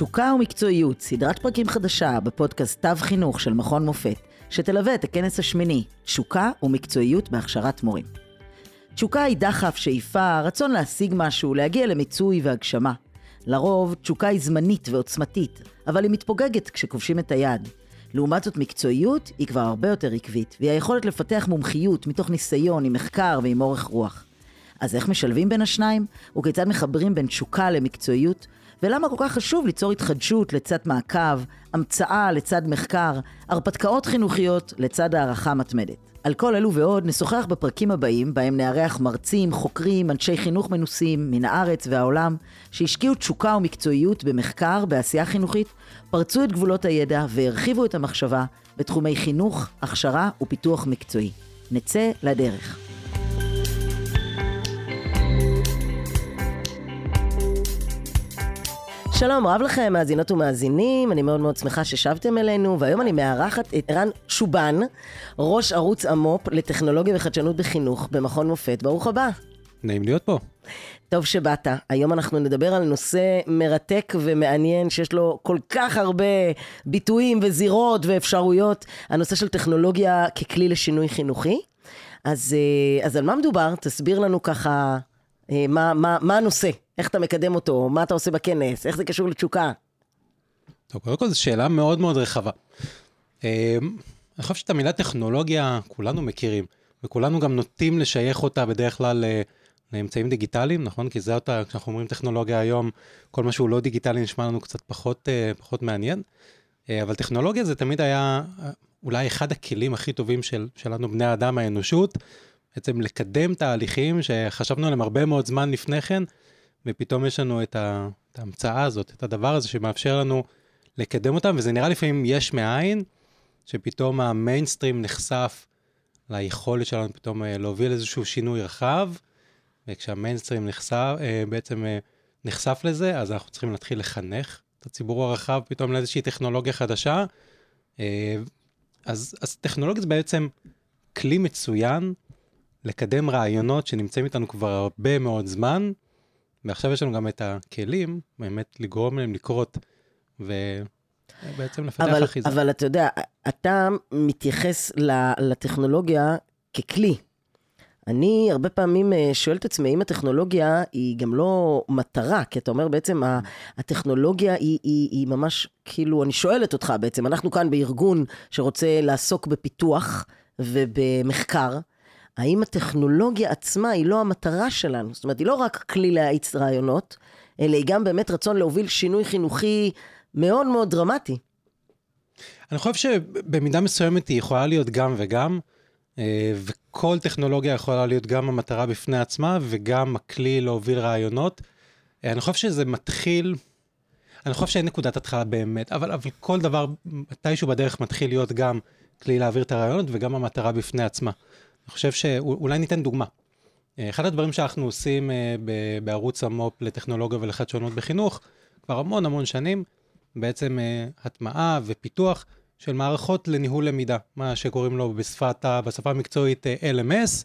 תשוקה ומקצועיות, סדרת פרקים חדשה בפודקאסט תו חינוך של מכון מופת, שתלווה את הכנס השמיני, תשוקה ומקצועיות בהכשרת מורים. תשוקה היא דחף, שאיפה, רצון להשיג משהו, להגיע למיצוי והגשמה. לרוב, תשוקה היא זמנית ועוצמתית, אבל היא מתפוגגת כשכובשים את היד. לעומת זאת, מקצועיות היא כבר הרבה יותר עקבית, והיא היכולת לפתח מומחיות מתוך ניסיון, עם מחקר ועם אורך רוח. אז איך משלבים בין השניים? וכיצד מחברים בין תשוקה למקצועיות? ולמה כל כך חשוב ליצור התחדשות לצד מעקב, המצאה לצד מחקר, הרפתקאות חינוכיות לצד הערכה מתמדת. על כל אלו ועוד נשוחח בפרקים הבאים, בהם נארח מרצים, חוקרים, אנשי חינוך מנוסים מן הארץ והעולם, שהשקיעו תשוקה ומקצועיות במחקר, בעשייה חינוכית, פרצו את גבולות הידע והרחיבו את המחשבה בתחומי חינוך, הכשרה ופיתוח מקצועי. נצא לדרך. שלום רב לכם, מאזינות ומאזינים, אני מאוד מאוד שמחה ששבתם אלינו, והיום אני מארחת את ערן שובן, ראש ערוץ המו"פ לטכנולוגיה וחדשנות בחינוך במכון מופת. ברוך הבא. נעים להיות פה. טוב שבאת. היום אנחנו נדבר על נושא מרתק ומעניין, שיש לו כל כך הרבה ביטויים וזירות ואפשרויות, הנושא של טכנולוגיה ככלי לשינוי חינוכי. אז, אה, אז על מה מדובר? תסביר לנו ככה אה, מה, מה, מה הנושא. איך אתה מקדם אותו, מה אתה עושה בכנס, איך זה קשור לתשוקה. טוב, קודם כל זו שאלה מאוד מאוד רחבה. אה, אני חושב שאת המילה טכנולוגיה כולנו מכירים, וכולנו גם נוטים לשייך אותה בדרך כלל אה, לאמצעים דיגיטליים, נכון? כי זה אותה, כשאנחנו אומרים טכנולוגיה היום, כל מה שהוא לא דיגיטלי נשמע לנו קצת פחות, אה, פחות מעניין. אבל טכנולוגיה זה תמיד היה אולי אחד הכלים הכי טובים של, שלנו, בני האדם, האנושות, בעצם לקדם תהליכים שחשבנו עליהם הרבה מאוד זמן לפני כן, ופתאום יש לנו את, ה, את ההמצאה הזאת, את הדבר הזה שמאפשר לנו לקדם אותם, וזה נראה לפעמים יש מאין, שפתאום המיינסטרים נחשף ליכולת שלנו פתאום אה, להוביל איזשהו שינוי רחב, וכשהמיינסטרים נחשף, אה, בעצם אה, נחשף לזה, אז אנחנו צריכים להתחיל לחנך את הציבור הרחב פתאום לאיזושהי טכנולוגיה חדשה. אז, אז טכנולוגיה זה בעצם כלי מצוין לקדם רעיונות שנמצאים איתנו כבר הרבה מאוד זמן, ועכשיו יש לנו גם את הכלים באמת לגרום להם לקרות, ובעצם לפתח אבל, אחיזה. אבל אתה יודע, אתה מתייחס לטכנולוגיה ככלי. אני הרבה פעמים אה, שואל את עצמי, האם הטכנולוגיה היא גם לא מטרה? כי אתה אומר בעצם, הטכנולוגיה היא, היא, היא ממש, כאילו, אני שואלת אותך בעצם, אנחנו כאן בארגון שרוצה לעסוק בפיתוח ובמחקר, האם הטכנולוגיה עצמה היא לא המטרה שלנו? זאת אומרת, היא לא רק כלי להאיץ רעיונות, אלא היא גם באמת רצון להוביל שינוי חינוכי מאוד מאוד דרמטי. אני חושב שבמידה מסוימת היא יכולה להיות גם וגם, אה, וכל טכנולוגיה יכולה להיות גם המטרה בפני עצמה וגם הכלי להוביל רעיונות. אה, אני חושב שזה מתחיל, אני חושב שאין נקודת התחלה באמת, אבל, אבל כל דבר מתישהו בדרך מתחיל להיות גם כלי להעביר את הרעיונות וגם המטרה בפני עצמה. אני חושב שאולי ניתן דוגמה. אה, אחד הדברים שאנחנו עושים אה, בערוץ המו"פ לטכנולוגיה ולחדשנות בחינוך, כבר המון המון שנים, בעצם אה, הטמעה ופיתוח של מערכות לניהול למידה, מה שקוראים לו בשפת, בשפה המקצועית LMS,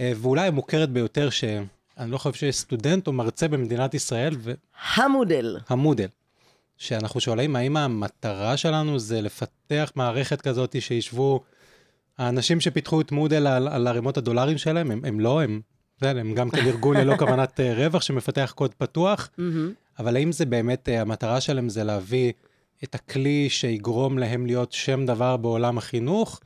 ואולי המוכרת ביותר, שאני לא חושב שיש סטודנט או מרצה במדינת ישראל. ו... המודל. המודל. שאנחנו שואלים האם המטרה שלנו זה לפתח מערכת כזאת שישבו האנשים שפיתחו את מודל על, על ערימות הדולרים שלהם, הם, הם לא, הם, הם גם כן ארגון ללא כוונת אה, רווח שמפתח קוד פתוח, אבל האם זה באמת, אה, המטרה שלהם זה להביא את הכלי שיגרום להם להיות שם דבר בעולם החינוך,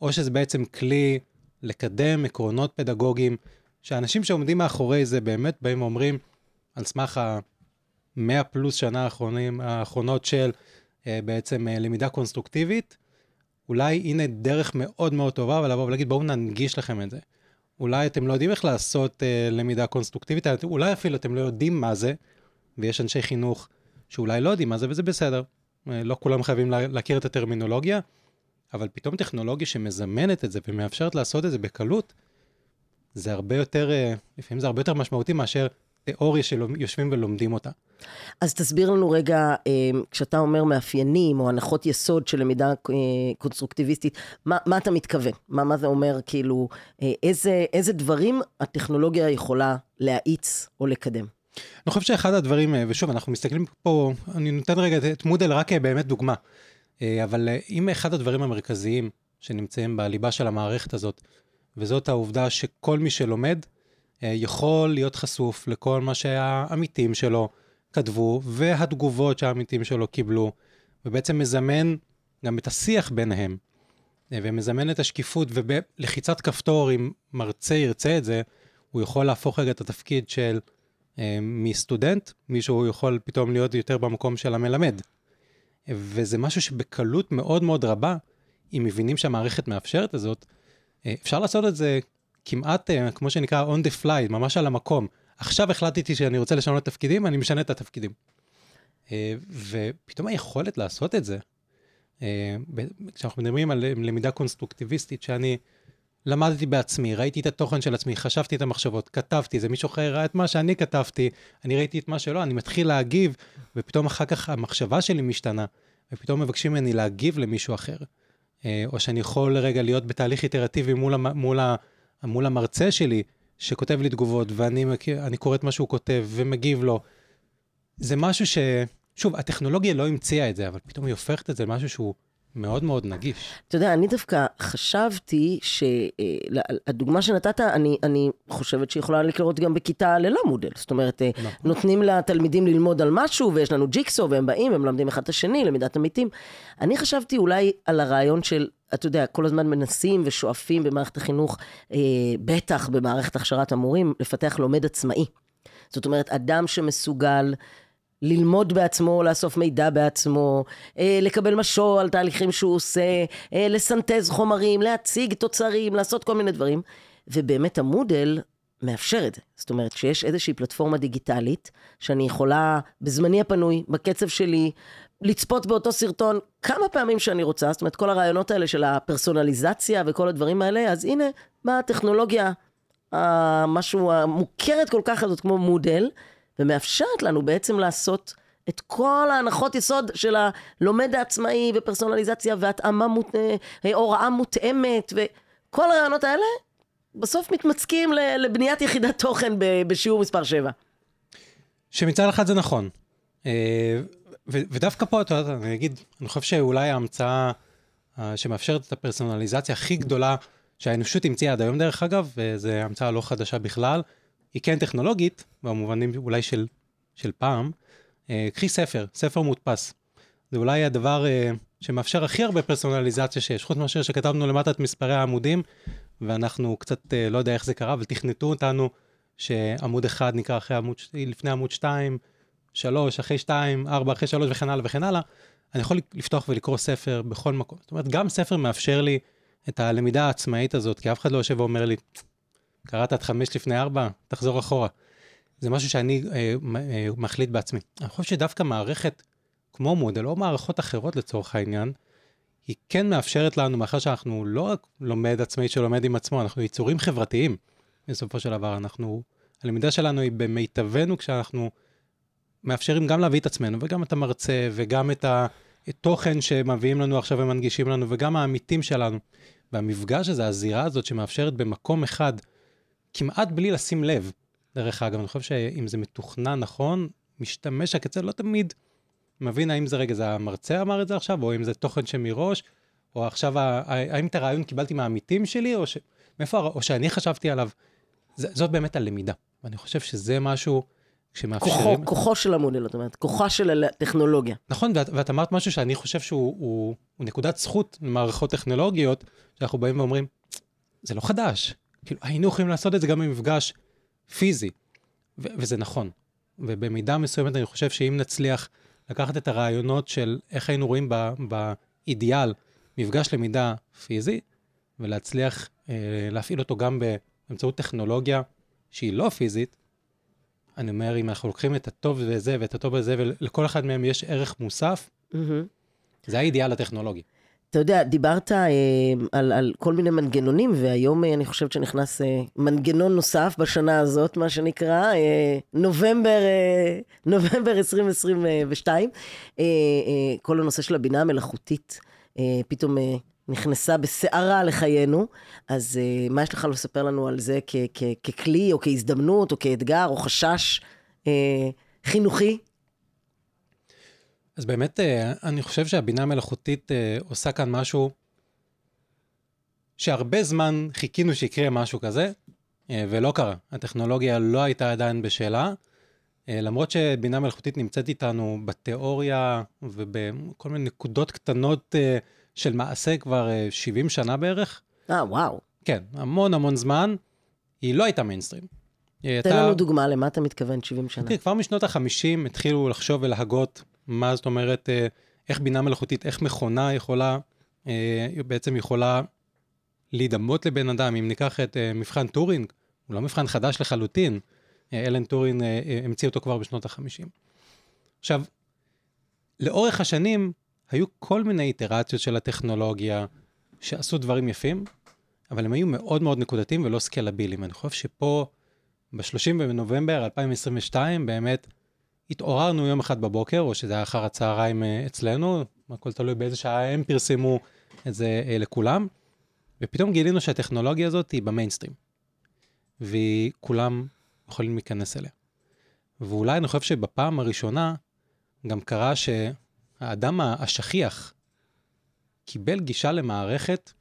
או שזה בעצם כלי לקדם עקרונות פדגוגיים, שאנשים שעומדים מאחורי זה באמת באים ואומרים, על סמך ה-100 פלוס שנה האחרונים, האחרונות של uh, בעצם למידה קונסטרוקטיבית, אולי הנה דרך מאוד מאוד טובה לבוא ולהגיד בואו ננגיש לכם את זה. אולי אתם לא יודעים איך לעשות uh, למידה קונסטרוקטיבית, אולי אפילו אתם לא יודעים מה זה, ויש אנשי חינוך שאולי לא יודעים מה זה וזה בסדר. Uh, לא כולם חייבים לה, להכיר את הטרמינולוגיה, אבל פתאום טכנולוגיה שמזמנת את זה ומאפשרת לעשות את זה בקלות, זה הרבה יותר, uh, לפעמים זה הרבה יותר משמעותי מאשר תיאוריה שיושבים ולומדים אותה. אז תסביר לנו רגע, אה, כשאתה אומר מאפיינים או הנחות יסוד של למידה אה, קונסטרוקטיביסטית, מה, מה אתה מתכוון? מה, מה זה אומר, כאילו, אה, איזה, איזה דברים הטכנולוגיה יכולה להאיץ או לקדם? אני חושב שאחד הדברים, ושוב, אנחנו מסתכלים פה, אני נותן רגע את מודל רק באמת דוגמה, אבל אם אחד הדברים המרכזיים שנמצאים בליבה של המערכת הזאת, וזאת העובדה שכל מי שלומד יכול להיות חשוף לכל מה שהעמיתים שלו כתבו, והתגובות שהעמיתים שלו קיבלו, ובעצם מזמן גם את השיח ביניהם, ומזמן את השקיפות, ובלחיצת כפתור, אם מרצה ירצה את זה, הוא יכול להפוך רגע את התפקיד של אה, מסטודנט, מישהו יכול פתאום להיות יותר במקום של המלמד. וזה משהו שבקלות מאוד מאוד רבה, אם מבינים שהמערכת מאפשרת את זאת, אה, אפשר לעשות את זה כמעט, אה, כמו שנקרא, on the fly, ממש על המקום. עכשיו החלטתי שאני רוצה לשנות תפקידים, אני משנה את התפקידים. אה, ופתאום היכולת לעשות את זה, אה, כשאנחנו מדברים על למידה קונסטרוקטיביסטית, שאני למדתי בעצמי, ראיתי את התוכן של עצמי, חשבתי את המחשבות, כתבתי, זה מישהו אחר ראה את מה שאני כתבתי, אני ראיתי את מה שלא, אני מתחיל להגיב, ופתאום אחר כך המחשבה שלי משתנה, ופתאום מבקשים ממני להגיב למישהו אחר. אה, או שאני יכול רגע להיות בתהליך איטרטיבי מול, מול, מול המרצה שלי, שכותב לי תגובות, ואני קורא את מה שהוא כותב ומגיב לו. זה משהו ש... שוב, הטכנולוגיה לא המציאה את זה, אבל פתאום היא הופכת את זה למשהו שהוא מאוד מאוד נגיש. אתה יודע, אני דווקא חשבתי שהדוגמה שנתת, אני, אני חושבת שיכולה לקרות גם בכיתה ללא מודל. זאת אומרת, לא. נותנים לתלמידים ללמוד על משהו, ויש לנו ג'יקסו, והם באים, הם מלמדים אחד את השני, למידת עמיתים. אני חשבתי אולי על הרעיון של, אתה יודע, כל הזמן מנסים ושואפים במערכת החינוך, אה, בטח במערכת הכשרת המורים, לפתח לומד עצמאי. זאת אומרת, אדם שמסוגל ללמוד בעצמו, לאסוף מידע בעצמו, אה, לקבל משור על תהליכים שהוא עושה, אה, לסנטז חומרים, להציג תוצרים, לעשות כל מיני דברים. ובאמת המודל מאפשר את זה. זאת אומרת, שיש איזושהי פלטפורמה דיגיטלית, שאני יכולה בזמני הפנוי, בקצב שלי, לצפות באותו סרטון כמה פעמים שאני רוצה, זאת אומרת, כל הרעיונות האלה של הפרסונליזציה וכל הדברים האלה, אז הנה, באה הטכנולוגיה, המשהו המוכרת כל כך הזאת כמו מודל, ומאפשרת לנו בעצם לעשות את כל ההנחות יסוד של הלומד העצמאי ופרסונליזציה והתאמה, מות... אה, הוראה מותאמת וכל הרעיונות האלה בסוף מתמצקים לבניית יחידת תוכן בשיעור מספר 7. שמצד אחד זה נכון. ודווקא פה, אתה יודע, אני אגיד, אני חושב שאולי ההמצאה אה, שמאפשרת את הפרסונליזציה הכי גדולה שהאנושות המציאה עד היום, דרך אגב, וזו המצאה לא חדשה בכלל, היא כן טכנולוגית, במובנים אולי של, של פעם, אה, קחי ספר, ספר מודפס. זה אולי הדבר אה, שמאפשר הכי הרבה פרסונליזציה שיש, חוץ מאשר שכתבנו למטה את מספרי העמודים, ואנחנו קצת, אה, לא יודע איך זה קרה, אבל תכנתו אותנו שעמוד אחד נקרא אחרי עמוד, לפני עמוד 2, 3, אחרי 2, 4, אחרי 3 וכן הלאה וכן הלאה. אני יכול לפתוח ולקרוא ספר בכל מקום. זאת אומרת, גם ספר מאפשר לי את הלמידה העצמאית הזאת, כי אף אחד לא יושב ואומר לי, קראת עד חמש לפני ארבע, תחזור אחורה. זה משהו שאני אה, אה, מחליט בעצמי. אני חושב שדווקא מערכת כמו מודל, או מערכות אחרות לצורך העניין, היא כן מאפשרת לנו, מאחר שאנחנו לא רק לומד עצמאי שלומד עם עצמו, אנחנו יצורים חברתיים, בסופו של דבר. אנחנו, הלמידה שלנו היא במיטבנו כשאנחנו מאפשרים גם להביא את עצמנו, וגם את המרצה, וגם את התוכן שמביאים לנו עכשיו ומנגישים לנו, וגם העמיתים שלנו. והמפגש הזה, הזירה הזאת שמאפשרת במקום אחד כמעט בלי לשים לב. דרך אגב, אני חושב שאם זה מתוכנן נכון, משתמש הקצה לא תמיד מבין האם זה רגע, זה המרצה אמר את זה עכשיו, או אם זה תוכן שמראש, או עכשיו, האם את הרעיון קיבלתי מהעמיתים שלי, או, ש... מאיפה, או שאני חשבתי עליו. זאת באמת הלמידה. ואני חושב שזה משהו שמאפשרים... כוחו, כוחו של המודל, זאת אומרת, כוחה של הטכנולוגיה. נכון, ואת, ואת אמרת משהו שאני חושב שהוא הוא, הוא נקודת זכות למערכות טכנולוגיות, שאנחנו באים ואומרים, זה לא חדש. כאילו, היינו יכולים לעשות את זה גם במפגש פיזי, ו- וזה נכון. ובמידה מסוימת אני חושב שאם נצליח לקחת את הרעיונות של איך היינו רואים ב- באידיאל מפגש למידה פיזי, ולהצליח אה, להפעיל אותו גם באמצעות טכנולוגיה שהיא לא פיזית, אני אומר, אם אנחנו לוקחים את הטוב וזה ואת הטוב וזה, ולכל אחד מהם יש ערך מוסף, mm-hmm. זה האידיאל הטכנולוגי. אתה יודע, דיברת אה, על, על כל מיני מנגנונים, והיום אה, אני חושבת שנכנס אה, מנגנון נוסף בשנה הזאת, מה שנקרא, אה, נובמבר, אה, נובמבר 2022. אה, אה, כל הנושא של הבינה המלאכותית אה, פתאום אה, נכנסה בסערה לחיינו, אז אה, מה יש לך לספר לנו על זה כ- כ- ככלי, או כהזדמנות, או כאתגר, או חשש אה, חינוכי? אז באמת, אה, אני חושב שהבינה המלאכותית אה, עושה כאן משהו שהרבה זמן חיכינו שיקרה משהו כזה, אה, ולא קרה. הטכנולוגיה לא הייתה עדיין בשלה, אה, למרות שבינה מלאכותית נמצאת איתנו בתיאוריה ובכל מיני נקודות קטנות של מעשה כבר 70 שנה בערך. אה, וואו. כן, המון המון זמן. היא לא הייתה מיינסטרים. תן הייתה... לנו דוגמה, למה אתה מתכוון 70 שנה? כן, כבר משנות ה-50 התחילו לחשוב ולהגות מה זאת אומרת, איך בינה מלאכותית, איך מכונה יכולה, בעצם יכולה להידמות לבן אדם. אם ניקח את מבחן טורינג, הוא לא מבחן חדש לחלוטין. אלן טורין אה, אה, המציא אותו כבר בשנות ה-50. עכשיו, לאורך השנים היו כל מיני איטרציות של הטכנולוגיה שעשו דברים יפים, אבל הם היו מאוד מאוד נקודתיים ולא סקלביליים. אני חושב שפה, ב-30 בנובמבר 2022, באמת התעוררנו יום אחד בבוקר, או שזה היה אחר הצהריים אה, אצלנו, הכל תלוי באיזה שעה הם פרסמו את זה לכולם, ופתאום גילינו שהטכנולוגיה הזאת היא במיינסטרים. וכולם יכולים להיכנס אליה. ואולי אני חושב שבפעם הראשונה גם קרה שהאדם השכיח קיבל גישה למערכת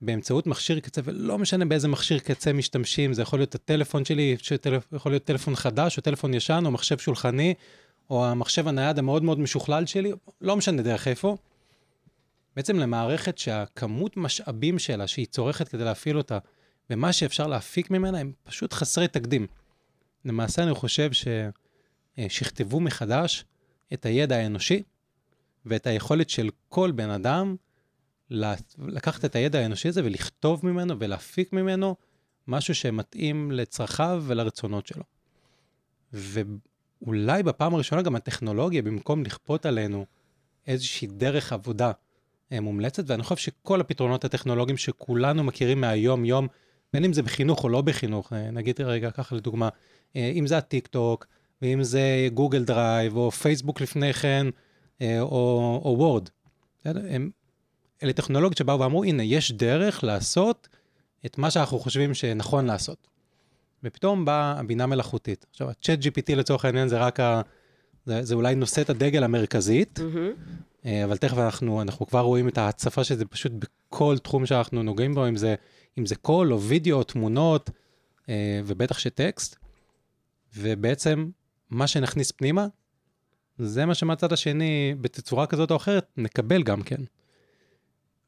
באמצעות מכשיר קצה, ולא משנה באיזה מכשיר קצה משתמשים, זה יכול להיות הטלפון שלי, יכול להיות טלפון חדש או טלפון ישן או מחשב שולחני, או המחשב הנייד המאוד מאוד משוכלל שלי, לא משנה דרך איפה. בעצם למערכת שהכמות משאבים שלה, שהיא צורכת כדי להפעיל אותה, ומה שאפשר להפיק ממנה הם פשוט חסרי תקדים. למעשה אני חושב ששכתבו מחדש את הידע האנושי ואת היכולת של כל בן אדם לקחת את הידע האנושי הזה ולכתוב ממנו ולהפיק ממנו משהו שמתאים לצרכיו ולרצונות שלו. ואולי בפעם הראשונה גם הטכנולוגיה, במקום לכפות עלינו איזושהי דרך עבודה אה, מומלצת, ואני חושב שכל הפתרונות הטכנולוגיים שכולנו מכירים מהיום-יום, בין אם זה בחינוך או לא בחינוך, אה, נגיד רגע ככה לדוגמה, אה, אם זה הטיק טוק, ואם זה גוגל דרייב, או פייסבוק לפני כן, או, או וורד. הם, אלה טכנולוגיות שבאו ואמרו, הנה, יש דרך לעשות את מה שאנחנו חושבים שנכון לעשות. ופתאום באה הבינה מלאכותית. עכשיו, ה-chat GPT לצורך העניין זה רק ה... זה, זה אולי נושא את הדגל המרכזית, mm-hmm. אבל תכף אנחנו, אנחנו כבר רואים את ההצפה של זה פשוט בכל תחום שאנחנו נוגעים בו, אם זה אם זה קול או וידאו או תמונות, אה, ובטח שטקסט, ובעצם מה שנכניס פנימה, זה מה שמהצד השני, בתצורה כזאת או אחרת, נקבל גם כן.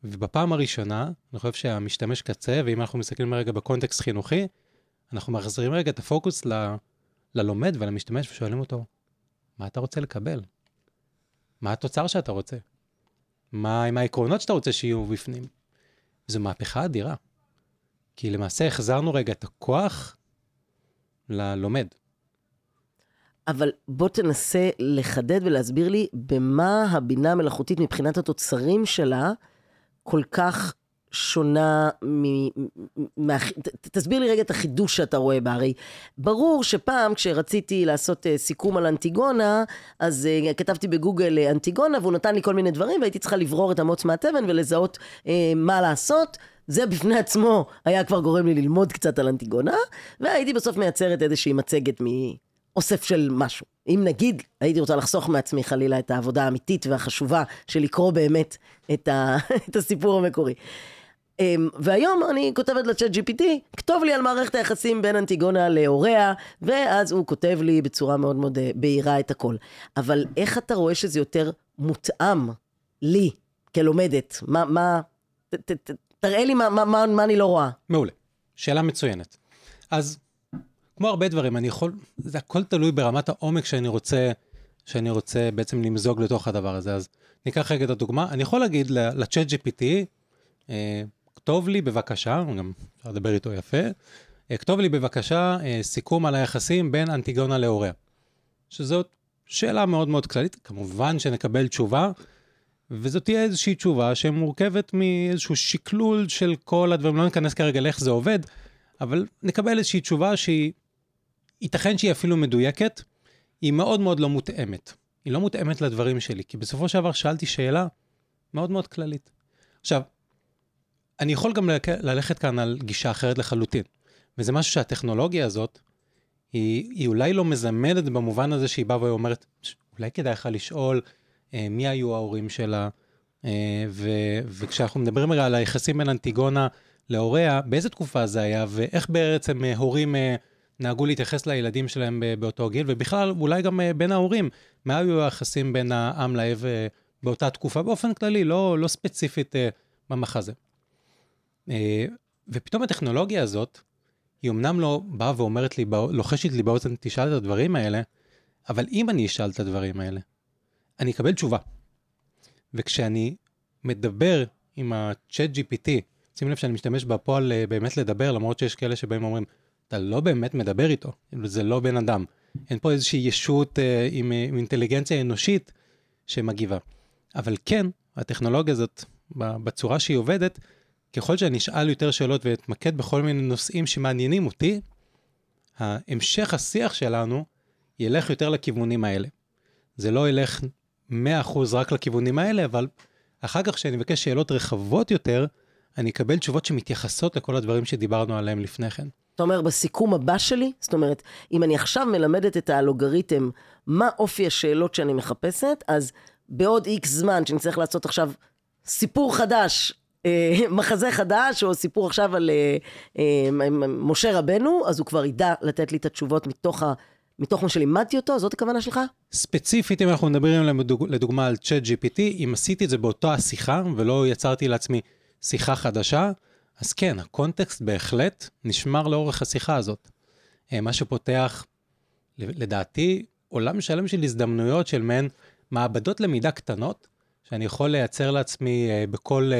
ובפעם הראשונה, אני חושב שהמשתמש קצה, ואם אנחנו מסתכלים רגע בקונטקסט חינוכי, אנחנו מחזירים רגע את הפוקוס ל, ללומד ולמשתמש ושואלים אותו, מה אתה רוצה לקבל? מה התוצר שאתה רוצה? מה עם העקרונות שאתה רוצה שיהיו בפנים? זו מהפכה אדירה. כי למעשה החזרנו רגע את הכוח ללומד. אבל בוא תנסה לחדד ולהסביר לי במה הבינה המלאכותית מבחינת התוצרים שלה כל כך שונה מ... מה... תסביר לי רגע את החידוש שאתה רואה בה. הרי ברור שפעם כשרציתי לעשות uh, סיכום על אנטיגונה, אז uh, כתבתי בגוגל uh, אנטיגונה והוא נתן לי כל מיני דברים והייתי צריכה לברור את המוץ מהתבן ולזהות uh, מה לעשות. זה בפני עצמו היה כבר גורם לי ללמוד קצת על אנטיגונה, והייתי בסוף מייצרת איזושהי מצגת מאוסף של משהו. אם נגיד, הייתי רוצה לחסוך מעצמי חלילה את העבודה האמיתית והחשובה של לקרוא באמת את, ה... את הסיפור המקורי. אמ, והיום אני כותבת לצ'אט GPT, כתוב לי על מערכת היחסים בין אנטיגונה להוריה, ואז הוא כותב לי בצורה מאוד מאוד אה, בהירה את הכל. אבל איך אתה רואה שזה יותר מותאם לי כלומדת? מה, מה, ת, ת, ת, תראה לי מה, מה, מה, מה אני לא רואה. מעולה. שאלה מצוינת. אז, כמו הרבה דברים, אני יכול, זה הכל תלוי ברמת העומק שאני רוצה, שאני רוצה בעצם למזוג לתוך הדבר הזה. אז ניקח רגע את הדוגמה. אני יכול להגיד לצ'אט GPT, אה, כתוב לי בבקשה, גם אפשר לדבר איתו יפה, אה, כתוב לי בבקשה אה, סיכום על היחסים בין אנטיגונה להוריה. שזאת שאלה מאוד מאוד כללית, כמובן שנקבל תשובה. וזאת תהיה איזושהי תשובה שמורכבת מאיזשהו שקלול של כל הדברים, לא ניכנס כרגע לאיך זה עובד, אבל נקבל איזושהי תשובה שהיא, ייתכן שהיא אפילו מדויקת, היא מאוד מאוד לא מותאמת. היא לא מותאמת לדברים שלי, כי בסופו של דבר שאלתי שאלה מאוד מאוד כללית. עכשיו, אני יכול גם ללכת כאן על גישה אחרת לחלוטין, וזה משהו שהטכנולוגיה הזאת, היא, היא אולי לא מזמנת במובן הזה שהיא באה ואומרת, אולי כדאי לך לשאול אה, מי היו ההורים שלה, אה, ו, וכשאנחנו מדברים רגע על היחסים בין אנטיגונה להוריה, באיזה תקופה זה היה, ואיך בעצם אה, הורים אה, נהגו להתייחס לילדים שלהם באותו גיל, ובכלל, אולי גם אה, בין ההורים, מה היו היחסים בין העם לאב אה, באותה תקופה, באופן כללי, לא, לא ספציפית אה, במחזה. ופתאום הטכנולוגיה הזאת, היא אמנם לא באה ואומרת לי, לוחשת לי באוזן, תשאל את הדברים האלה, אבל אם אני אשאל את הדברים האלה, אני אקבל תשובה. וכשאני מדבר עם ה-chat GPT, שים לב שאני משתמש בפועל באמת לדבר, למרות שיש כאלה שבאים ואומרים, אתה לא באמת מדבר איתו, כאילו, זה לא בן אדם. אין פה איזושהי ישות uh, עם, עם אינטליגנציה אנושית שמגיבה. אבל כן, הטכנולוגיה הזאת, בצורה שהיא עובדת, ככל שאני אשאל יותר שאלות ואתמקד בכל מיני נושאים שמעניינים אותי, המשך השיח שלנו ילך יותר לכיוונים האלה. זה לא ילך 100% רק לכיוונים האלה, אבל אחר כך כשאני אבקש שאלות רחבות יותר, אני אקבל תשובות שמתייחסות לכל הדברים שדיברנו עליהם לפני כן. אתה אומר, בסיכום הבא שלי, זאת אומרת, אם אני עכשיו מלמדת את האלוגריתם מה אופי השאלות שאני מחפשת, אז בעוד איקס זמן, שאני צריך לעשות עכשיו סיפור חדש אה, מחזה חדש, או סיפור עכשיו על אה, אה, משה רבנו, אז הוא כבר ידע לתת לי את התשובות מתוך, ה, מתוך מה שלימדתי אותו, זאת הכוונה שלך? ספציפית, אם אנחנו מדברים לדוגמה על צ'אט GPT, אם עשיתי את זה באותה השיחה, ולא יצרתי לעצמי שיחה חדשה, אז כן, הקונטקסט בהחלט נשמר לאורך השיחה הזאת. מה שפותח, לדעתי, עולם שלם של הזדמנויות של מעין מעבדות למידה קטנות, שאני יכול לייצר לעצמי בכל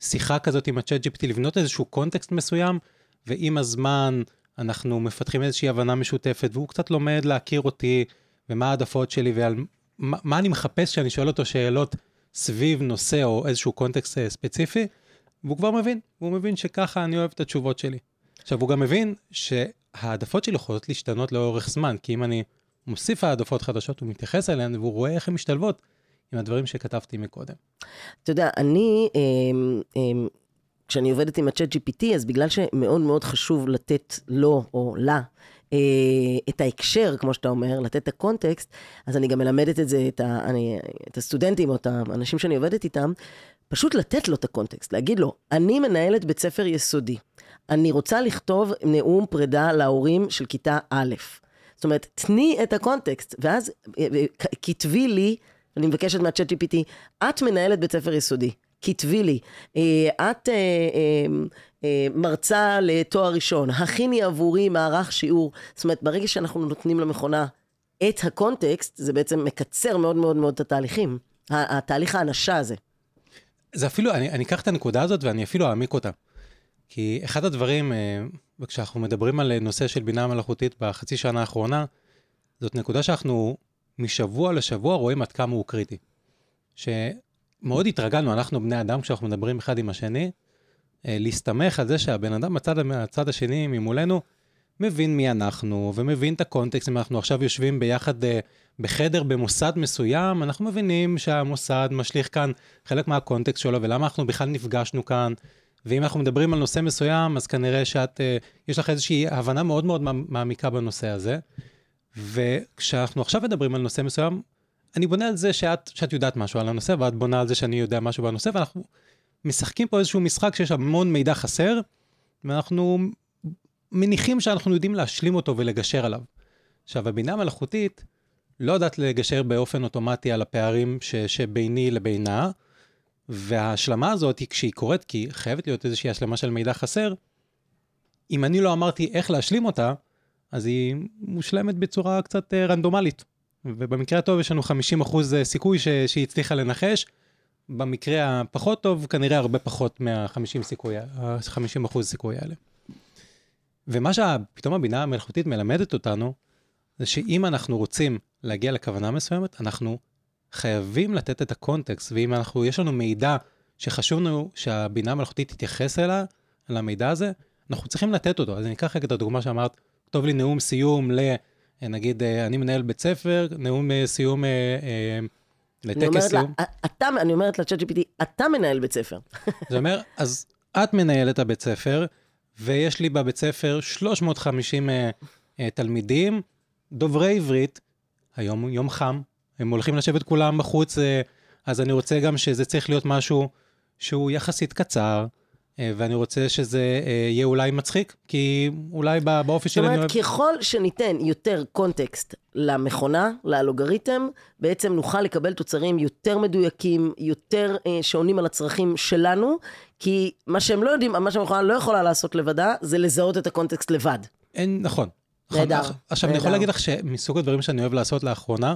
שיחה כזאת עם ה-chat GPT, לבנות איזשהו קונטקסט מסוים, ועם הזמן אנחנו מפתחים איזושהי הבנה משותפת, והוא קצת לומד להכיר אותי, ומה העדפות שלי, ועל מה, מה אני מחפש כשאני שואל אותו שאלות סביב נושא או איזשהו קונטקסט אה, ספציפי, והוא כבר מבין, הוא מבין שככה אני אוהב את התשובות שלי. עכשיו, הוא גם מבין שהעדפות שלי יכולות להשתנות לאורך זמן, כי אם אני מוסיף העדפות חדשות, הוא מתייחס אליהן, והוא רואה איך הן משתלבות עם הדברים שכתבתי מקודם. אתה יודע, אני, אמ, אמ, כשאני עובדת עם ה-chat GPT, אז בגלל שמאוד מאוד חשוב לתת לו או לה אה, את ההקשר, כמו שאתה אומר, לתת את הקונטקסט, אז אני גם מלמדת את זה, את, ה, אני, את הסטודנטים או את האנשים שאני עובדת איתם, פשוט לתת לו את הקונטקסט, להגיד לו, אני מנהלת בית ספר יסודי, אני רוצה לכתוב נאום פרידה להורים של כיתה א'. זאת אומרת, תני את הקונטקסט, ואז אה, אה, כתבי לי אני מבקשת מהצ'אט GPT, את מנהלת בית ספר יסודי, כתבי לי, אה, את אה, מרצה לתואר ראשון, הכיני עבורי מערך שיעור. זאת אומרת, ברגע שאנחנו נותנים למכונה את הקונטקסט, זה בעצם מקצר מאוד מאוד מאוד את התהליכים, התהליך האנשה הזה. זה אפילו, אני, אני אקח את הנקודה הזאת ואני אפילו אעמיק אותה. כי אחד הדברים, כשאנחנו מדברים על נושא של בינה מלאכותית בחצי שנה האחרונה, זאת נקודה שאנחנו משבוע לשבוע רואים עד כמה הוא קריטי. שמאוד התרגלנו, אנחנו בני אדם, כשאנחנו מדברים אחד עם השני, אה, להסתמך על זה שהבן אדם בצד, הצד השני ממולנו מבין מי אנחנו, ומבין את הקונטקסט, אם אנחנו עכשיו יושבים ביחד אה, בחדר במוסד מסוים, אנחנו מבינים שהמוסד משליך כאן חלק מהקונטקסט שלו, ולמה אנחנו בכלל נפגשנו כאן. ואם אנחנו מדברים על נושא מסוים, אז כנראה שאת, אה, יש לך איזושהי הבנה מאוד מאוד מעמיקה בנושא הזה. וכשאנחנו עכשיו מדברים על נושא מסוים, אני בונה על זה שאת, שאת יודעת משהו על הנושא, ואת בונה על זה שאני יודע משהו בנושא, ואנחנו משחקים פה איזשהו משחק שיש המון מידע חסר, ואנחנו מניחים שאנחנו יודעים להשלים אותו ולגשר עליו. עכשיו, הבינה המלאכותית לא יודעת לגשר באופן אוטומטי על הפערים ש, שביני לבינה, וההשלמה הזאת, כשהיא קורית, כי חייבת להיות איזושהי השלמה של מידע חסר, אם אני לא אמרתי איך להשלים אותה, אז היא מושלמת בצורה קצת אה, רנדומלית. ובמקרה הטוב יש לנו 50% אה, סיכוי ש... שהיא הצליחה לנחש, במקרה הפחות טוב כנראה הרבה פחות מה-50 סיכוי, ה-50% סיכוי האלה. ומה שפתאום הבינה המלאכותית מלמדת אותנו, זה שאם אנחנו רוצים להגיע לכוונה מסוימת, אנחנו חייבים לתת את הקונטקסט, ואם אנחנו, יש לנו מידע שחשוב לנו שהבינה המלאכותית תתייחס אליה, על המידע הזה, אנחנו צריכים לתת אותו. אז אני אקח רגע את הדוגמה שאמרת, לכתוב לי נאום סיום ל... נגיד, אה, אני מנהל בית ספר, נאום אה, סיום, אה, לטקס סיום. לה, אתה, אני אומרת לצ'אט GPT, אתה מנהל בית ספר. זה אומר, אז את מנהלת הבית ספר, ויש לי בבית ספר 350 אה, תלמידים דוברי עברית, היום יום חם, הם הולכים לשבת כולם בחוץ, אה, אז אני רוצה גם שזה צריך להיות משהו שהוא יחסית קצר, ואני רוצה שזה אה, יהיה אולי מצחיק, כי אולי בא- באופי זאת שלי אני אומרת, אוהב... ככל שניתן יותר קונטקסט למכונה, לאלגוריתם, בעצם נוכל לקבל תוצרים יותר מדויקים, יותר אה, שעונים על הצרכים שלנו, כי מה שהם לא יודעים, מה שהמכונה לא יכולה לעשות לבדה, זה לזהות את הקונטקסט לבד. אין, נכון. נכון. נהדר, עכשיו, אני יכול נהדר. להגיד לך שמסוג הדברים שאני אוהב לעשות לאחרונה,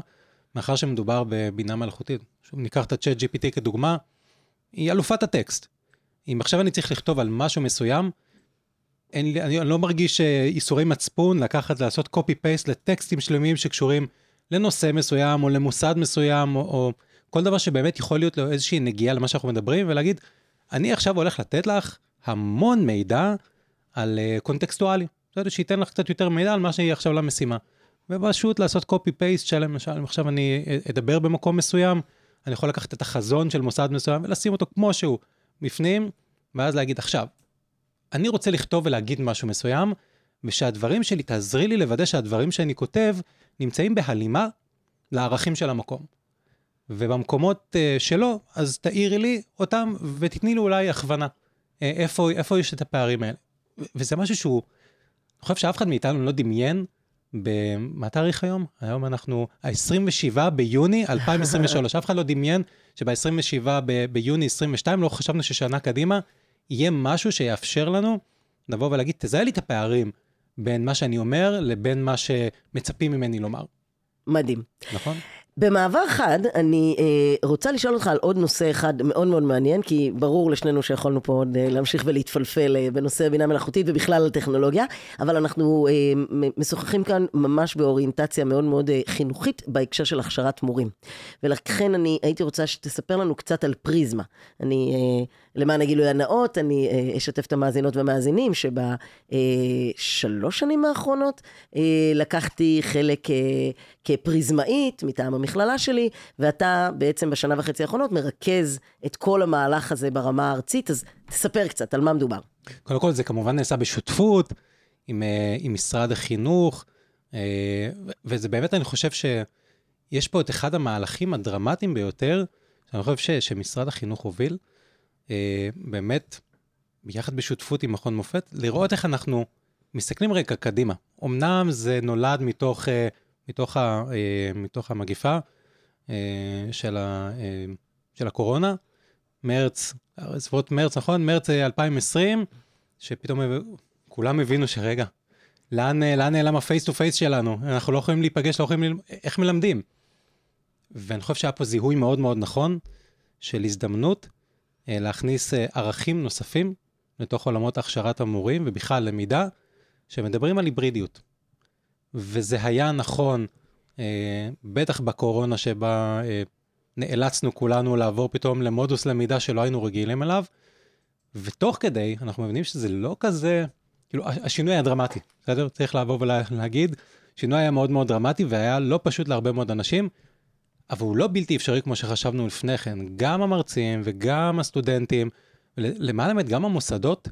מאחר שמדובר בבינה מלאכותית, ניקח את ה-chat GPT כדוגמה, היא אלופת הטקסט. אם עכשיו אני צריך לכתוב על משהו מסוים, אין לי, אני לא מרגיש ייסורי מצפון לקחת, לעשות copy-paste לטקסטים שלמים שקשורים לנושא מסוים, או למוסד מסוים, או, או כל דבר שבאמת יכול להיות לו איזושהי נגיעה למה שאנחנו מדברים, ולהגיד, אני עכשיו הולך לתת לך המון מידע על uh, קונטקסטואלי. בסדר, שייתן לך קצת יותר מידע על מה שהיא עכשיו למשימה. ופשוט לעשות copy-paste של למשל, אם עכשיו אני אדבר במקום מסוים, אני יכול לקחת את החזון של מוסד מסוים ולשים אותו כמו שהוא בפנים, ואז להגיד עכשיו, אני רוצה לכתוב ולהגיד משהו מסוים, ושהדברים שלי, תעזרי לי לוודא שהדברים שאני כותב נמצאים בהלימה לערכים של המקום. ובמקומות uh, שלא, אז תאירי לי אותם ותתני לי אולי הכוונה. Uh, איפה, איפה יש את הפערים האלה. וזה משהו שהוא, אני חושב שאף אחד מאיתנו לא דמיין, מה התאריך היום? היום אנחנו, ה-27 ביוני 2023. אף אחד לא דמיין שב-27 ב- ביוני 22, לא חשבנו ששנה קדימה, יהיה משהו שיאפשר לנו לבוא ולהגיד, תזהה לי את הפערים בין מה שאני אומר לבין מה שמצפים ממני לומר, מדהים. נכון? במעבר חד, אני אה, רוצה לשאול אותך על עוד נושא אחד מאוד מאוד מעניין, כי ברור לשנינו שיכולנו פה עוד אה, להמשיך ולהתפלפל אה, בנושא בינה מלאכותית ובכלל על טכנולוגיה, אבל אנחנו אה, משוחחים כאן ממש באוריינטציה מאוד מאוד אה, חינוכית בהקשר של הכשרת מורים. ולכן אני הייתי רוצה שתספר לנו קצת על פריזמה. אני, אה, למען הגילוי הנאות, אני אה, אשתף את המאזינות והמאזינים שבשלוש שנים האחרונות אה, לקחתי חלק אה, כפריזמאית מטעם המכללה שלי, ואתה בעצם בשנה וחצי האחרונות מרכז את כל המהלך הזה ברמה הארצית, אז תספר קצת על מה מדובר. קודם כל, זה כמובן נעשה בשותפות עם, אה, עם משרד החינוך, אה, וזה באמת, אני חושב שיש פה את אחד המהלכים הדרמטיים ביותר, שאני חושב ש, שמשרד החינוך הוביל, אה, באמת, ביחד בשותפות עם מכון מופת, לראות איך אנחנו מסתכלים רגע קדימה. אמנם זה נולד מתוך, אה, מתוך, ה, אה, מתוך המגיפה אה, של, ה, אה, של הקורונה, מרץ, סביבות מרץ, נכון? מרץ אה, 2020, שפתאום אה, כולם הבינו שרגע, לאן, אה, נעלם ה face to face שלנו? אנחנו לא יכולים להיפגש, לא יכולים, איך מלמדים? ואני חושב שהיה פה זיהוי מאוד מאוד נכון של הזדמנות אה, להכניס אה, ערכים נוספים לתוך עולמות הכשרת המורים, ובכלל למידה, שמדברים על היברידיות. וזה היה נכון, אה, בטח בקורונה שבה אה, נאלצנו כולנו לעבור פתאום למודוס למידה שלא היינו רגילים אליו, ותוך כדי אנחנו מבינים שזה לא כזה, כאילו הש- השינוי היה דרמטי, בסדר? צריך לבוא ולהגיד, שינוי היה מאוד מאוד דרמטי והיה לא פשוט להרבה מאוד אנשים, אבל הוא לא בלתי אפשרי כמו שחשבנו לפני כן. גם המרצים וגם הסטודנטים, למעלה באמת גם המוסדות,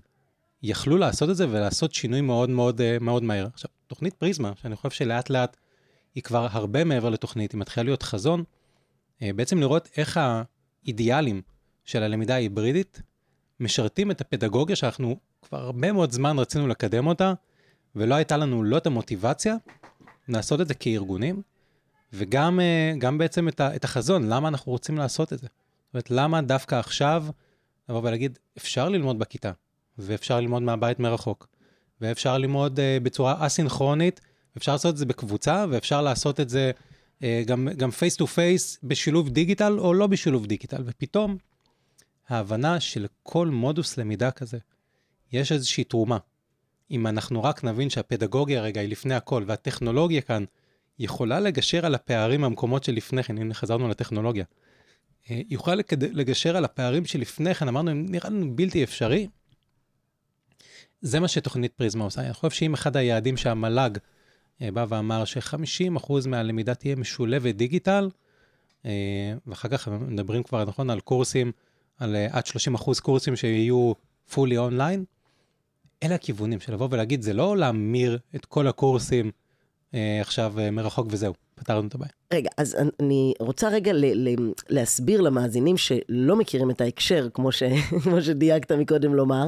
יכלו לעשות את זה ולעשות שינוי מאוד מאוד אה, מאוד מהר. עכשיו, תוכנית פריזמה, שאני חושב שלאט לאט היא כבר הרבה מעבר לתוכנית, היא מתחילה להיות חזון, אה, בעצם לראות איך האידיאלים של הלמידה ההיברידית משרתים את הפדגוגיה שאנחנו כבר הרבה מאוד זמן רצינו לקדם אותה, ולא הייתה לנו לא את המוטיבציה לעשות את זה כארגונים, וגם אה, גם בעצם את, ה, את החזון, למה אנחנו רוצים לעשות את זה. זאת אומרת, למה דווקא עכשיו לבוא ולהגיד, אפשר ללמוד בכיתה, ואפשר ללמוד מהבית מרחוק, ואפשר ללמוד אה, בצורה אסינכרונית, אפשר לעשות את זה בקבוצה, ואפשר לעשות את זה גם, גם face to face בשילוב דיגיטל או לא בשילוב דיגיטל, ופתאום ההבנה שלכל מודוס למידה כזה יש איזושהי תרומה. אם אנחנו רק נבין שהפדגוגיה רגע היא לפני הכל, והטכנולוגיה כאן יכולה לגשר על הפערים מהמקומות שלפני כן, הנה חזרנו לטכנולוגיה. אה, יוכל לגשר על הפערים שלפני כן, אמרנו, הם נראה לנו בלתי אפשרי. זה מה שתוכנית פריזמה עושה. אני חושב שאם אחד היעדים שהמל"ג אה, בא ואמר ש-50% מהלמידה תהיה משולבת דיגיטל, אה, ואחר כך מדברים כבר, נכון, על קורסים, על עד 30% קורסים שיהיו fully online, אלה הכיוונים של לבוא ולהגיד, זה לא להמיר את כל הקורסים עכשיו אה, מרחוק וזהו, פתרנו את הבעיה. רגע, אז אני רוצה רגע ל- ל- להסביר למאזינים שלא מכירים את ההקשר, כמו, ש- כמו שדייקת מקודם לומר.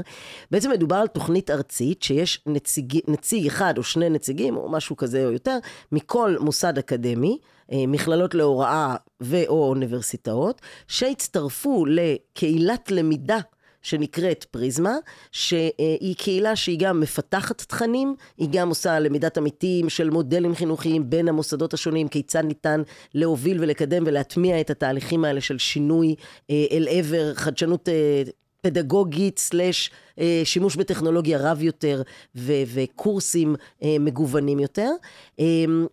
בעצם מדובר על תוכנית ארצית שיש נציג, נציג אחד או שני נציגים, או משהו כזה או יותר, מכל מוסד אקדמי, אה, מכללות להוראה ו/או אוניברסיטאות, שהצטרפו לקהילת למידה שנקראת פריזמה, שהיא קהילה שהיא גם מפתחת תכנים, היא גם עושה למידת עמיתים של מודלים חינוכיים בין המוסדות השונים, כיצד ניתן להוביל ולקדם ולהטמיע את התהליכים האלה של שינוי אה, אל עבר חדשנות אה, פדגוגית סלש אה, שימוש בטכנולוגיה רב יותר ו- וקורסים מגוונים יותר,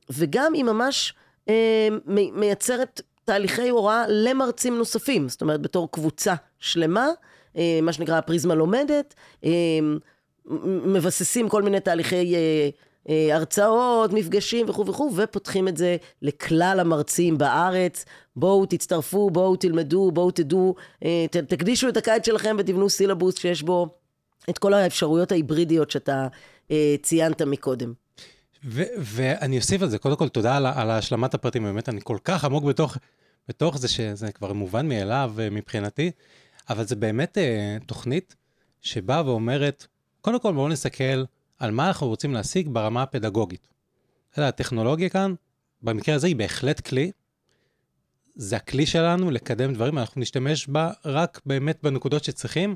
וגם היא ממש מייצרת תהליכי הוראה למרצים נוספים, זאת אומרת בתור קבוצה שלמה. אה, מה שנקרא פריזמה לומדת, אה, מבססים כל מיני תהליכי אה, הרצאות, מפגשים וכו' וכו', ופותחים את זה לכלל המרצים בארץ. בואו תצטרפו, בואו תלמדו, בואו תדעו, תקדישו את הקיץ שלכם ותבנו סילבוס שיש בו את כל האפשרויות ההיברידיות שאתה ציינת מקודם. ו- ואני אוסיף על זה, קודם כל תודה על, על השלמת הפרטים, באמת אני כל כך עמוק בתוך, בתוך זה שזה כבר מובן מאליו מבחינתי. אבל זה באמת אה, תוכנית שבאה ואומרת, קודם כל בואו נסתכל על מה אנחנו רוצים להשיג ברמה הפדגוגית. הטכנולוגיה כאן, במקרה הזה היא בהחלט כלי. זה הכלי שלנו לקדם דברים, אנחנו נשתמש בה רק באמת בנקודות שצריכים,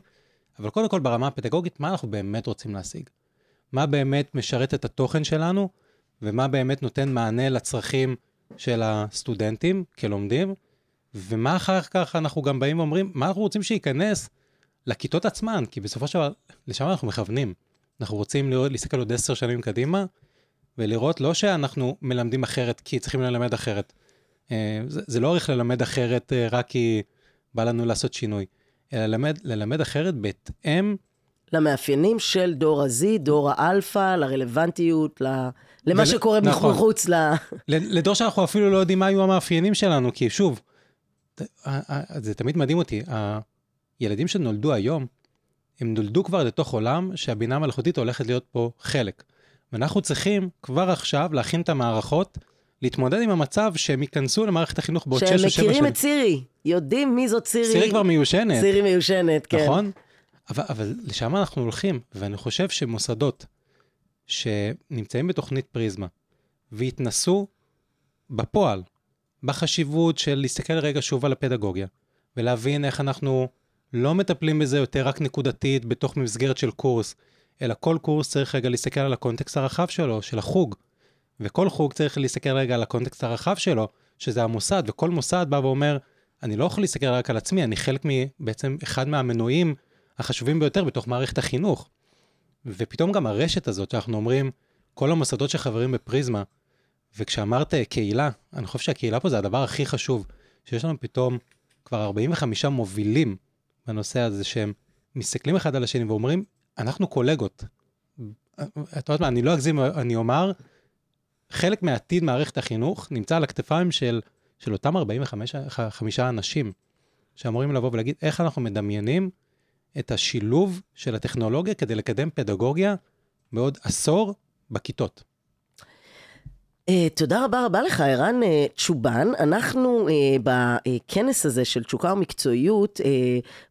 אבל קודם כל ברמה הפדגוגית, מה אנחנו באמת רוצים להשיג? מה באמת משרת את התוכן שלנו, ומה באמת נותן מענה לצרכים של הסטודנטים כלומדים, ומה אחר כך אנחנו גם באים ואומרים, מה אנחנו רוצים שייכנס לכיתות עצמן, כי בסופו של דבר, לשם אנחנו מכוונים. אנחנו רוצים לראות, להסתכל עוד עשר שנים קדימה, ולראות לא שאנחנו מלמדים אחרת כי צריכים ללמד אחרת. אה, זה, זה לא הולך ללמד אחרת אה, רק כי בא לנו לעשות שינוי, אלא ללמד, ללמד אחרת בהתאם... למאפיינים של דור ה-Z, דור האלפא, לרלוונטיות, ל... למה ול... שקורה נכון. מחוץ ל... לדור שאנחנו אפילו לא יודעים מה היו המאפיינים שלנו, כי שוב, זה תמיד מדהים אותי, הילדים שנולדו היום, הם נולדו כבר לתוך עולם שהבינה המלאכותית הולכת להיות פה חלק. ואנחנו צריכים כבר עכשיו להכין את המערכות, להתמודד עם המצב שהם ייכנסו למערכת החינוך בעוד 6 או 7 שנים. שהם מכירים את צירי, יודעים מי זאת צירי. צירי כבר מיושנת. צירי מיושנת, כן. נכון? אבל, אבל לשם אנחנו הולכים, ואני חושב שמוסדות שנמצאים בתוכנית פריזמה והתנסו בפועל בחשיבות של להסתכל רגע שוב על הפדגוגיה, ולהבין איך אנחנו לא מטפלים בזה יותר רק נקודתית בתוך מסגרת של קורס, אלא כל קורס צריך רגע להסתכל על הקונטקסט הרחב שלו, של החוג. וכל חוג צריך להסתכל רגע על הקונטקסט הרחב שלו, שזה המוסד, וכל מוסד בא ואומר, אני לא יכול להסתכל רק על עצמי, אני חלק מבעצם אחד מהמנועים החשובים ביותר בתוך מערכת החינוך. ופתאום גם הרשת הזאת שאנחנו אומרים, כל המוסדות שחברים בפריזמה, וכשאמרת קהילה, אני חושב שהקהילה פה זה הדבר הכי חשוב, שיש לנו פתאום כבר 45 מובילים בנושא הזה, שהם מסתכלים אחד על השני ואומרים, אנחנו קולגות. את יודעת מה, אני לא אגזים, אני אומר, חלק מעתיד מערכת החינוך נמצא על הכתפיים של, של אותם 45 אנשים, שאמורים לבוא ולהגיד איך אנחנו מדמיינים את השילוב של הטכנולוגיה כדי לקדם פדגוגיה בעוד עשור בכיתות. Uh, תודה רבה רבה לך, ערן uh, צ'ובן. אנחנו uh, בכנס הזה של תשוקה ומקצועיות,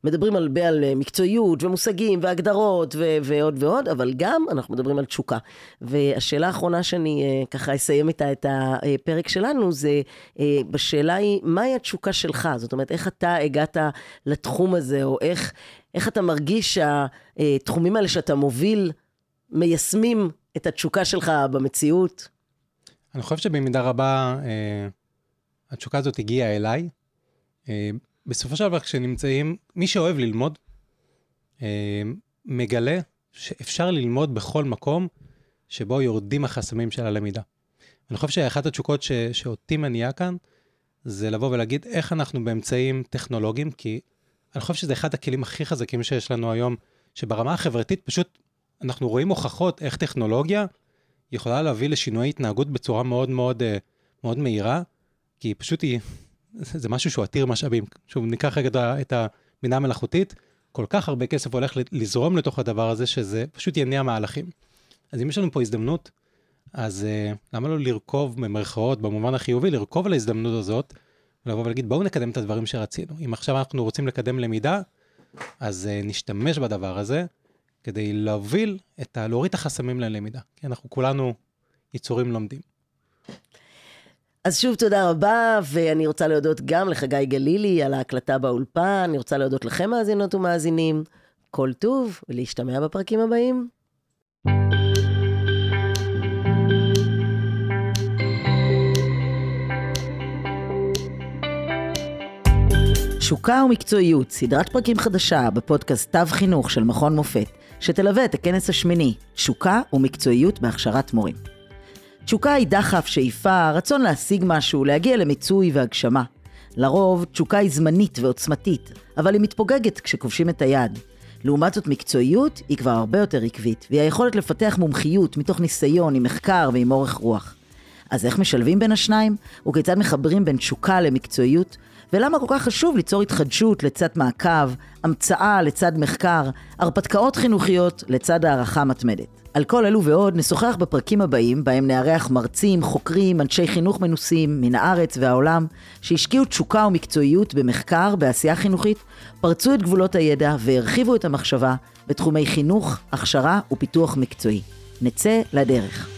מדברים הרבה על מקצועיות ומושגים והגדרות ו- ועוד ועוד, אבל גם אנחנו מדברים על תשוקה. והשאלה האחרונה שאני ככה אסיים איתה את הפרק שלנו, זה בשאלה היא, מהי התשוקה שלך? זאת אומרת, איך אתה הגעת לתחום הזה, או איך, איך אתה מרגיש שהתחומים האלה שאתה מוביל, מיישמים את התשוקה שלך במציאות? אני חושב שבמידה רבה אה, התשוקה הזאת הגיעה אליי. אה, בסופו של דבר כשנמצאים, מי שאוהב ללמוד, אה, מגלה שאפשר ללמוד בכל מקום שבו יורדים החסמים של הלמידה. אני חושב שאחת התשוקות ש, שאותי מניעה כאן, זה לבוא ולהגיד איך אנחנו באמצעים טכנולוגיים, כי אני חושב שזה אחד הכלים הכי חזקים שיש לנו היום, שברמה החברתית פשוט אנחנו רואים הוכחות איך טכנולוגיה יכולה להביא לשינוי התנהגות בצורה מאוד מאוד אה, מאוד מהירה, כי פשוט היא, זה משהו שהוא עתיר משאבים. שוב, ניקח רגע את הבינה המלאכותית, כל כך הרבה כסף הולך לזרום לתוך הדבר הזה, שזה פשוט יניע מהלכים. אז אם יש לנו פה הזדמנות, אז uh, למה לא לרכוב במרכאות, במובן החיובי, לרכוב על ההזדמנות הזאת, ולבוא ולהגיד, בואו נקדם את הדברים שרצינו. אם עכשיו אנחנו רוצים לקדם למידה, אז uh, נשתמש בדבר הזה, כדי להוביל את ה... להוריד את החסמים ללמידה. כי אנחנו כולנו יצורים לומדים. אז שוב תודה רבה, ואני רוצה להודות גם לחגי גלילי על ההקלטה באולפן, אני רוצה להודות לכם מאזינות ומאזינים. כל טוב, ולהשתמע בפרקים הבאים. שוקה ומקצועיות, סדרת פרקים חדשה בפודקאסט תו חינוך של מכון מופת, שתלווה את הכנס השמיני, שוקה ומקצועיות בהכשרת מורים. תשוקה היא דחף, שאיפה, רצון להשיג משהו, להגיע למיצוי והגשמה. לרוב, תשוקה היא זמנית ועוצמתית, אבל היא מתפוגגת כשכובשים את היד. לעומת זאת, מקצועיות היא כבר הרבה יותר עקבית, והיא היכולת לפתח מומחיות מתוך ניסיון, עם מחקר ועם אורך רוח. אז איך משלבים בין השניים? וכיצד מחברים בין תשוקה למקצועיות? ולמה כל כך חשוב ליצור התחדשות לצד מעקב, המצאה לצד מחקר, הרפתקאות חינוכיות לצד הערכה מתמדת. על כל אלו ועוד נשוחח בפרקים הבאים, בהם נארח מרצים, חוקרים, אנשי חינוך מנוסים מן הארץ והעולם, שהשקיעו תשוקה ומקצועיות במחקר, בעשייה חינוכית, פרצו את גבולות הידע והרחיבו את המחשבה בתחומי חינוך, הכשרה ופיתוח מקצועי. נצא לדרך.